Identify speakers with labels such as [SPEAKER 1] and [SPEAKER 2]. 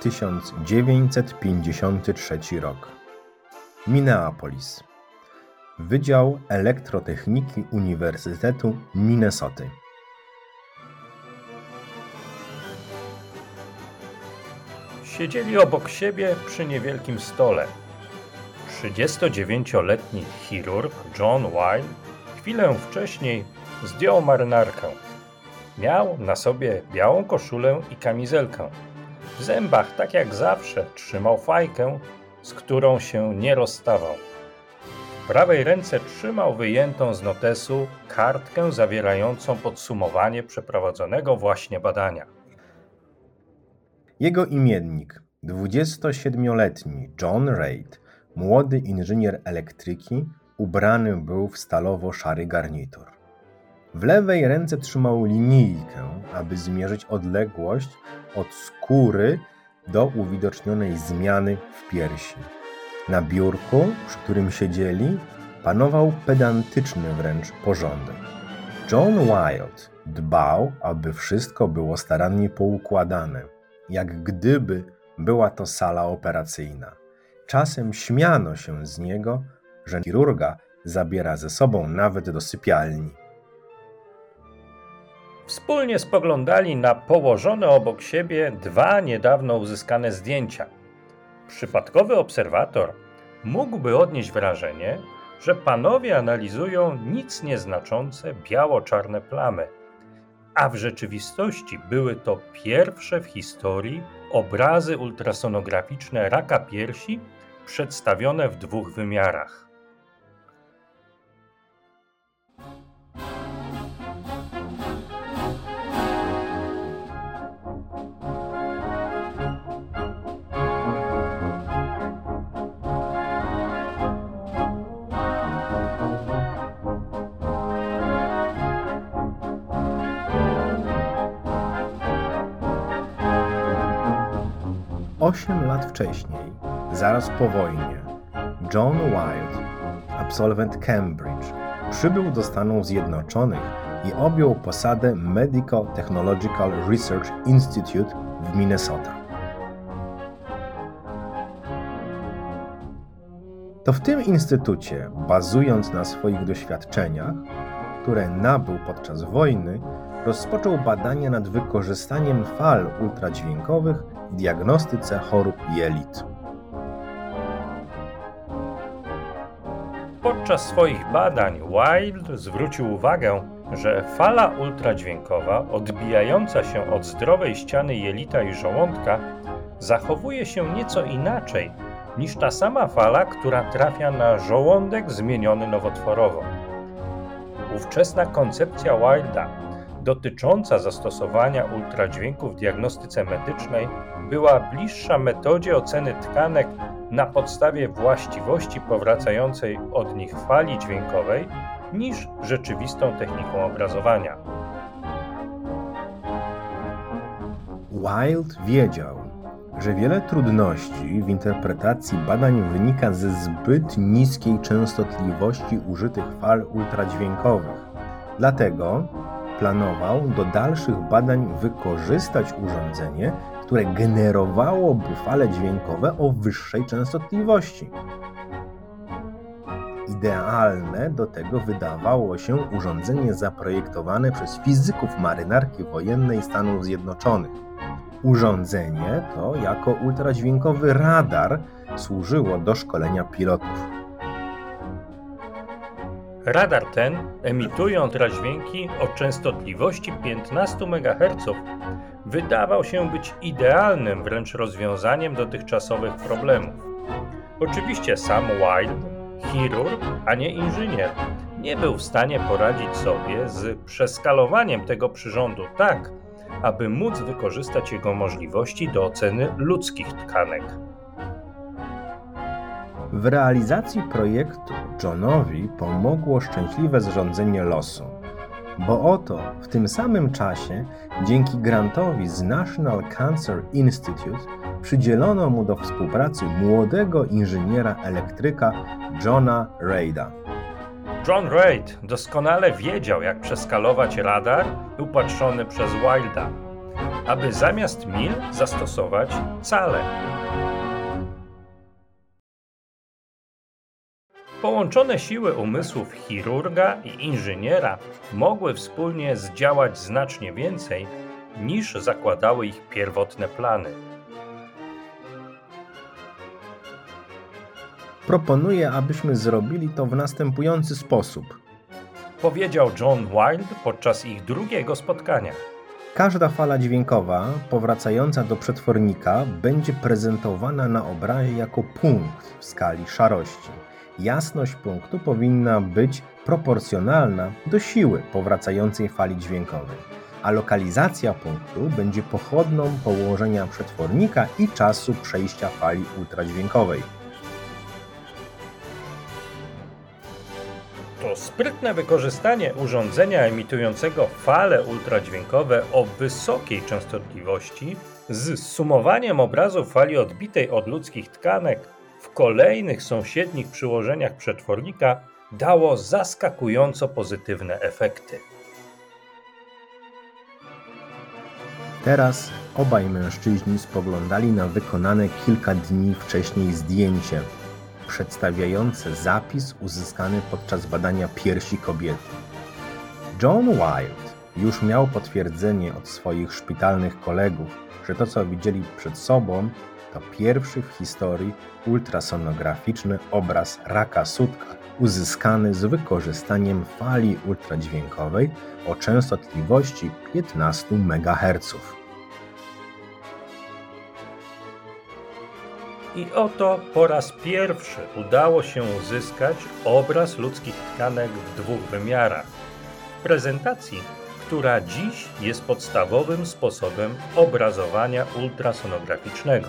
[SPEAKER 1] 1953 rok. Minneapolis. Wydział Elektrotechniki Uniwersytetu Minnesota.
[SPEAKER 2] Siedzieli obok siebie przy niewielkim stole. 39-letni chirurg John Wilde chwilę wcześniej zdjął marynarkę. Miał na sobie białą koszulę i kamizelkę. W zębach, tak jak zawsze, trzymał fajkę, z którą się nie rozstawał. W prawej ręce trzymał wyjętą z notesu kartkę zawierającą podsumowanie przeprowadzonego właśnie badania.
[SPEAKER 1] Jego imiennik, 27-letni John Reid, młody inżynier elektryki, ubrany był w stalowo-szary garnitur. W lewej ręce trzymał linijkę, aby zmierzyć odległość od skóry do uwidocznionej zmiany w piersi. Na biurku, przy którym siedzieli, panował pedantyczny wręcz porządek. John Wilde dbał, aby wszystko było starannie poukładane, jak gdyby była to sala operacyjna. Czasem śmiano się z niego, że chirurga zabiera ze sobą nawet do sypialni.
[SPEAKER 2] Wspólnie spoglądali na położone obok siebie dwa niedawno uzyskane zdjęcia. Przypadkowy obserwator mógłby odnieść wrażenie, że panowie analizują nic nieznaczące biało-czarne plamy, a w rzeczywistości były to pierwsze w historii obrazy ultrasonograficzne raka piersi przedstawione w dwóch wymiarach.
[SPEAKER 1] Osiem lat wcześniej, zaraz po wojnie, John Wilde, absolwent Cambridge, przybył do Stanów Zjednoczonych i objął posadę Medical Technological Research Institute w Minnesota. To w tym instytucie, bazując na swoich doświadczeniach, które nabył podczas wojny, rozpoczął badania nad wykorzystaniem fal ultradźwiękowych w diagnostyce chorób jelit.
[SPEAKER 2] Podczas swoich badań Wilde zwrócił uwagę, że fala ultradźwiękowa odbijająca się od zdrowej ściany jelita i żołądka zachowuje się nieco inaczej niż ta sama fala, która trafia na żołądek zmieniony nowotworowo. Ówczesna koncepcja Wilda dotycząca zastosowania ultradźwięku w diagnostyce medycznej była bliższa metodzie oceny tkanek na podstawie właściwości powracającej od nich fali dźwiękowej niż rzeczywistą techniką obrazowania.
[SPEAKER 1] Wilde wiedział, że wiele trudności w interpretacji badań wynika ze zbyt niskiej częstotliwości użytych fal ultradźwiękowych. Dlatego planował do dalszych badań wykorzystać urządzenie, które generowałoby fale dźwiękowe o wyższej częstotliwości. Idealne do tego wydawało się urządzenie zaprojektowane przez fizyków marynarki wojennej Stanów Zjednoczonych. Urządzenie to jako ultradźwiękowy radar służyło do szkolenia pilotów.
[SPEAKER 2] Radar ten, emitując dźwięki o częstotliwości 15 MHz, wydawał się być idealnym wręcz rozwiązaniem dotychczasowych problemów. Oczywiście sam Wilde, chirurg, a nie inżynier, nie był w stanie poradzić sobie z przeskalowaniem tego przyrządu tak, aby móc wykorzystać jego możliwości do oceny ludzkich tkanek.
[SPEAKER 1] W realizacji projektu Johnowi pomogło szczęśliwe zrządzenie losu, bo oto w tym samym czasie dzięki grantowi z National Cancer Institute przydzielono mu do współpracy młodego inżyniera elektryka Johna Reida.
[SPEAKER 2] John Reid doskonale wiedział, jak przeskalować radar upatrzony przez Wilda. aby zamiast mil zastosować cale. Połączone siły umysłów chirurga i inżyniera mogły wspólnie zdziałać znacznie więcej niż zakładały ich pierwotne plany.
[SPEAKER 1] Proponuję, abyśmy zrobili to w następujący sposób.
[SPEAKER 2] Powiedział John Wilde podczas ich drugiego spotkania.
[SPEAKER 1] Każda fala dźwiękowa powracająca do przetwornika będzie prezentowana na obrazie jako punkt w skali szarości. Jasność punktu powinna być proporcjonalna do siły powracającej fali dźwiękowej, a lokalizacja punktu będzie pochodną położenia przetwornika i czasu przejścia fali ultradźwiękowej.
[SPEAKER 2] To sprytne wykorzystanie urządzenia emitującego fale ultradźwiękowe o wysokiej częstotliwości z sumowaniem obrazu fali odbitej od ludzkich tkanek kolejnych sąsiednich przyłożeniach przetwornika dało zaskakująco pozytywne efekty.
[SPEAKER 1] Teraz obaj mężczyźni spoglądali na wykonane kilka dni wcześniej zdjęcie przedstawiające zapis uzyskany podczas badania piersi kobiety. John Wilde już miał potwierdzenie od swoich szpitalnych kolegów, że to co widzieli przed sobą to pierwszy w historii ultrasonograficzny obraz raka sutka uzyskany z wykorzystaniem fali ultradźwiękowej o częstotliwości 15 MHz.
[SPEAKER 2] I oto po raz pierwszy udało się uzyskać obraz ludzkich tkanek w dwóch wymiarach. W prezentacji, która dziś jest podstawowym sposobem obrazowania ultrasonograficznego.